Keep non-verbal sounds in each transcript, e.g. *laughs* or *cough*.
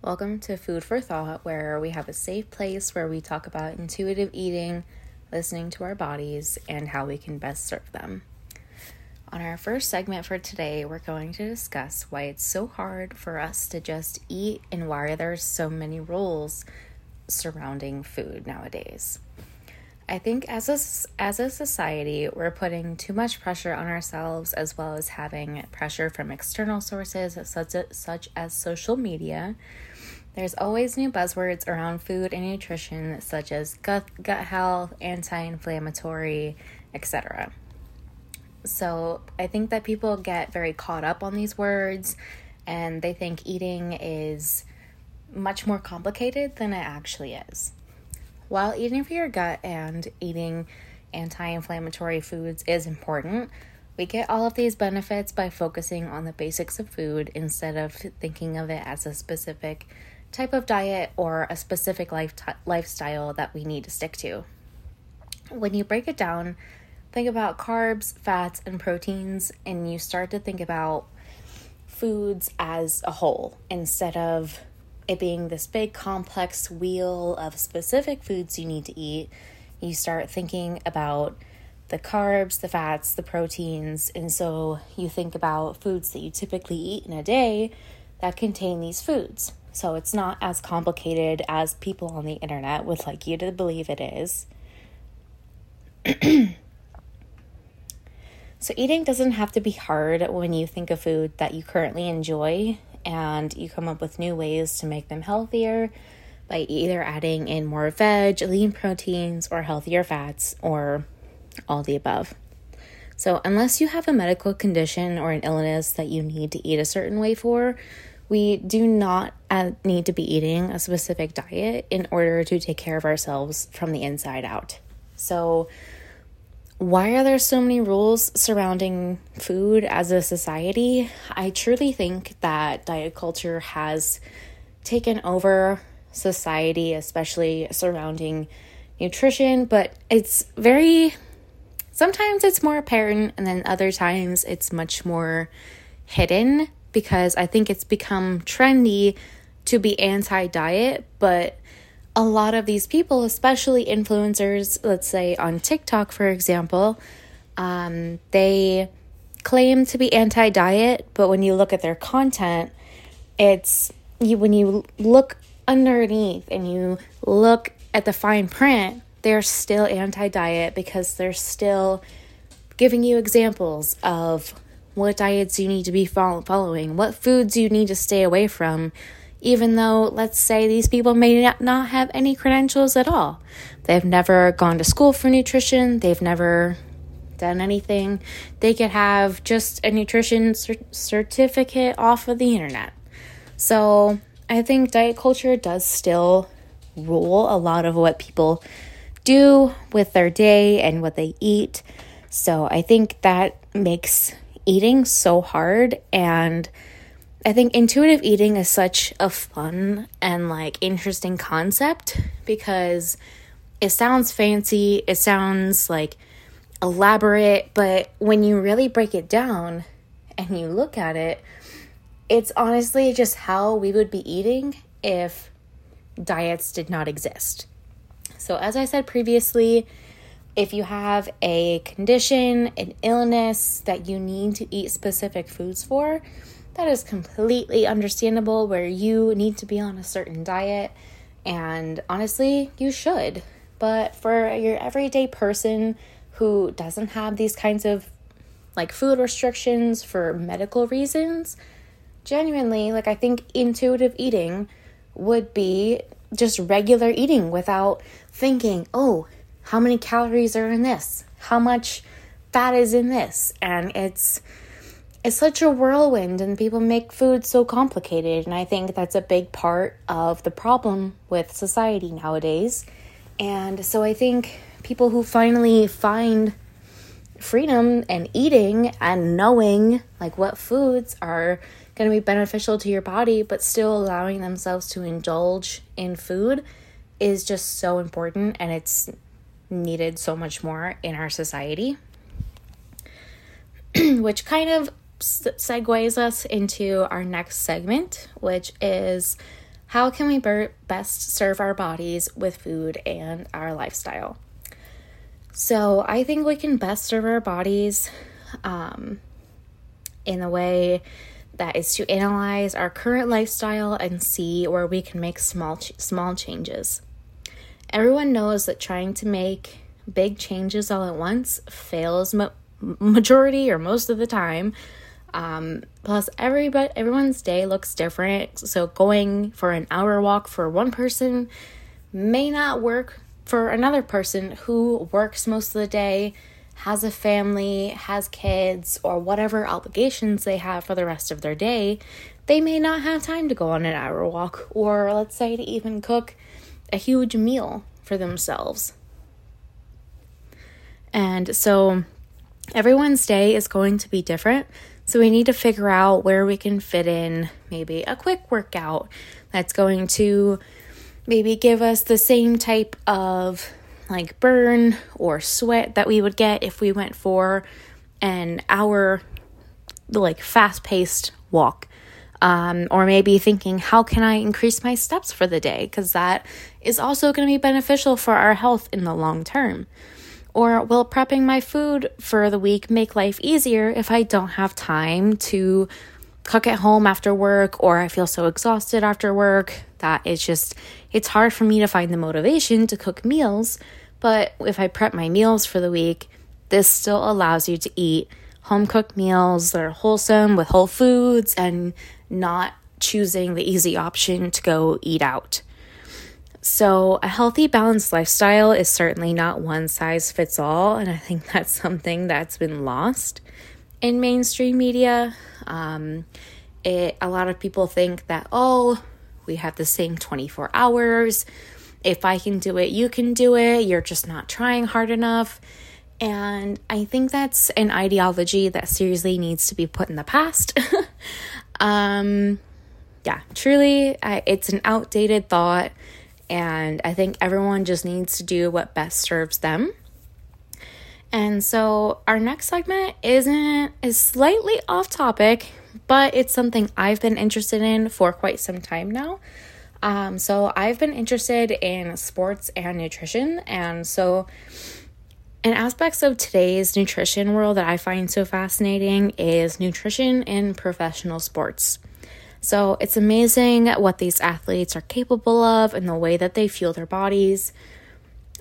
Welcome to Food for Thought, where we have a safe place where we talk about intuitive eating, listening to our bodies, and how we can best serve them. On our first segment for today, we're going to discuss why it's so hard for us to just eat and why there's so many rules surrounding food nowadays. I think as a, as a society, we're putting too much pressure on ourselves as well as having pressure from external sources such as, such as social media there's always new buzzwords around food and nutrition, such as gut, gut health, anti inflammatory, etc. So I think that people get very caught up on these words and they think eating is much more complicated than it actually is. While eating for your gut and eating anti inflammatory foods is important, we get all of these benefits by focusing on the basics of food instead of thinking of it as a specific type of diet or a specific life t- lifestyle that we need to stick to. When you break it down, think about carbs, fats, and proteins, and you start to think about foods as a whole instead of it being this big complex wheel of specific foods you need to eat. You start thinking about the carbs, the fats, the proteins, and so you think about foods that you typically eat in a day that contain these foods. So it's not as complicated as people on the internet would like you to believe it is. *clears throat* so, eating doesn't have to be hard when you think of food that you currently enjoy and you come up with new ways to make them healthier by either adding in more veg, lean proteins, or healthier fats, or all the above. So, unless you have a medical condition or an illness that you need to eat a certain way for, we do not uh, need to be eating a specific diet in order to take care of ourselves from the inside out. So, why are there so many rules surrounding food as a society? I truly think that diet culture has taken over society, especially surrounding nutrition, but it's very sometimes it's more apparent, and then other times it's much more hidden because I think it's become trendy to be anti diet, but a lot of these people, especially influencers, let's say on TikTok, for example, um, they claim to be anti diet, but when you look at their content, it's you when you look underneath and you look at the fine print, they're still anti diet because they're still giving you examples of what diets you need to be following, what foods you need to stay away from, even though, let's say, these people may not have any credentials at all. They've never gone to school for nutrition, they've never done anything. They could have just a nutrition certificate off of the internet. So, I think diet culture does still rule a lot of what people do with their day and what they eat. So, I think that makes eating so hard and I think intuitive eating is such a fun and like interesting concept because it sounds fancy, it sounds like elaborate, but when you really break it down and you look at it, it's honestly just how we would be eating if diets did not exist. So, as I said previously, if you have a condition, an illness that you need to eat specific foods for, that is completely understandable where you need to be on a certain diet. And honestly, you should. But for your everyday person who doesn't have these kinds of like food restrictions for medical reasons, genuinely, like I think intuitive eating would be just regular eating without thinking, oh, how many calories are in this? How much fat is in this? And it's it's such a whirlwind and people make food so complicated and I think that's a big part of the problem with society nowadays. And so I think people who finally find freedom and eating and knowing like what foods are going to be beneficial to your body but still allowing themselves to indulge in food is just so important and it's needed so much more in our society. *clears throat* which kind of segues us into our next segment, which is how can we best serve our bodies with food and our lifestyle? So, I think we can best serve our bodies um, in a way that is to analyze our current lifestyle and see where we can make small ch- small changes. Everyone knows that trying to make big changes all at once fails ma- majority or most of the time. Um, plus, everybody everyone's day looks different, so going for an hour walk for one person may not work for another person who works most of the day has a family, has kids, or whatever obligations they have for the rest of their day, they may not have time to go on an hour walk or, let's say, to even cook a huge meal for themselves. And so everyone's day is going to be different. So we need to figure out where we can fit in maybe a quick workout that's going to maybe give us the same type of like burn or sweat that we would get if we went for an hour like fast paced walk. Um, or maybe thinking, how can I increase my steps for the day? Because that is also going to be beneficial for our health in the long term. Or will prepping my food for the week make life easier if I don't have time to cook at home after work or I feel so exhausted after work that it's just it's hard for me to find the motivation to cook meals but if I prep my meals for the week, this still allows you to eat home cooked meals that are wholesome with whole foods and not choosing the easy option to go eat out. So, a healthy, balanced lifestyle is certainly not one size fits all, and I think *laughs* that's something that's been lost in mainstream media. Um, it, a lot of people think that, oh, we have the same 24 hours, if I can do it, you can do it. You're just not trying hard enough. And I think that's an ideology that seriously needs to be put in the past. *laughs* um, yeah, truly, I, it's an outdated thought. And I think everyone just needs to do what best serves them. And so our next segment isn't is slightly off topic, but it's something I've been interested in for quite some time now. Um, so I've been interested in sports and nutrition, and so an aspects of today's nutrition world that I find so fascinating is nutrition in professional sports. So it's amazing what these athletes are capable of and the way that they fuel their bodies.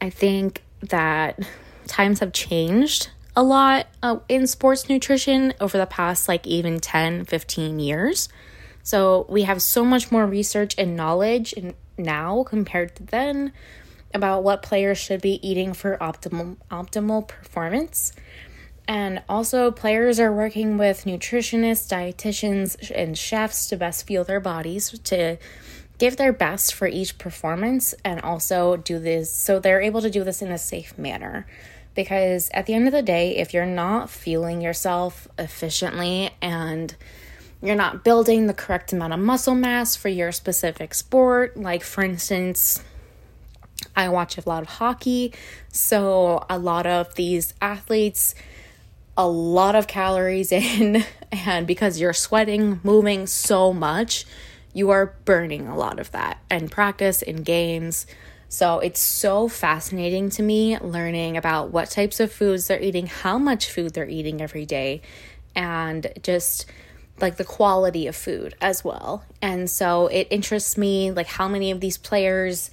I think that times have changed a lot uh, in sports nutrition over the past like even 10, 15 years. So we have so much more research and knowledge now compared to then about what players should be eating for optimal optimal performance. And also players are working with nutritionists, dietitians and chefs to best fuel their bodies to give their best for each performance and also do this so they're able to do this in a safe manner because at the end of the day if you're not fueling yourself efficiently and you're not building the correct amount of muscle mass for your specific sport. Like, for instance, I watch a lot of hockey, so a lot of these athletes, a lot of calories *laughs* in, and because you're sweating, moving so much, you are burning a lot of that in practice, in games. So it's so fascinating to me learning about what types of foods they're eating, how much food they're eating every day, and just like the quality of food as well. And so it interests me like how many of these players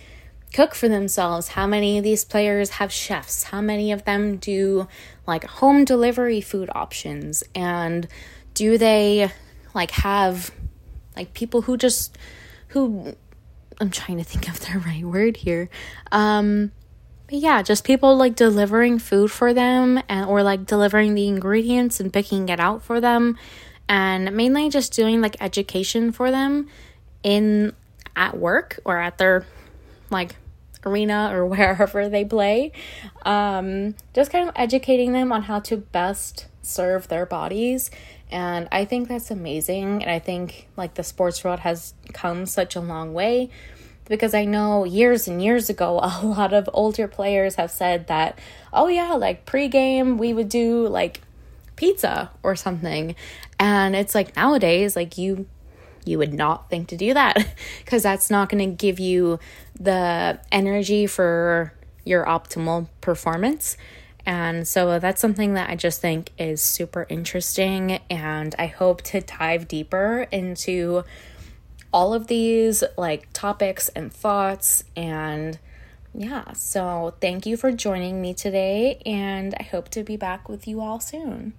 cook for themselves, how many of these players have chefs, how many of them do like home delivery food options? And do they like have like people who just who I'm trying to think of the *laughs* right word here. Um but yeah, just people like delivering food for them and or like delivering the ingredients and picking it out for them and mainly just doing like education for them in at work or at their like arena or *laughs* wherever they play. Um, just kind of educating them on how to best serve their bodies. And i think that's amazing. And i think like the sports world has come such a long way because i know years and years ago *laughs* a lot of older players have said that oh yeah like pregame we would do like pizza or something. And it's like nowadays, like you you would not think to do that *laughs* because that's not going to give you the energy for your optimal performance. And so that's something that I just think is super interesting. And I hope to dive deeper into all of these like topics and thoughts. And yeah, so thank you for joining me today. And I hope to be back with you all soon.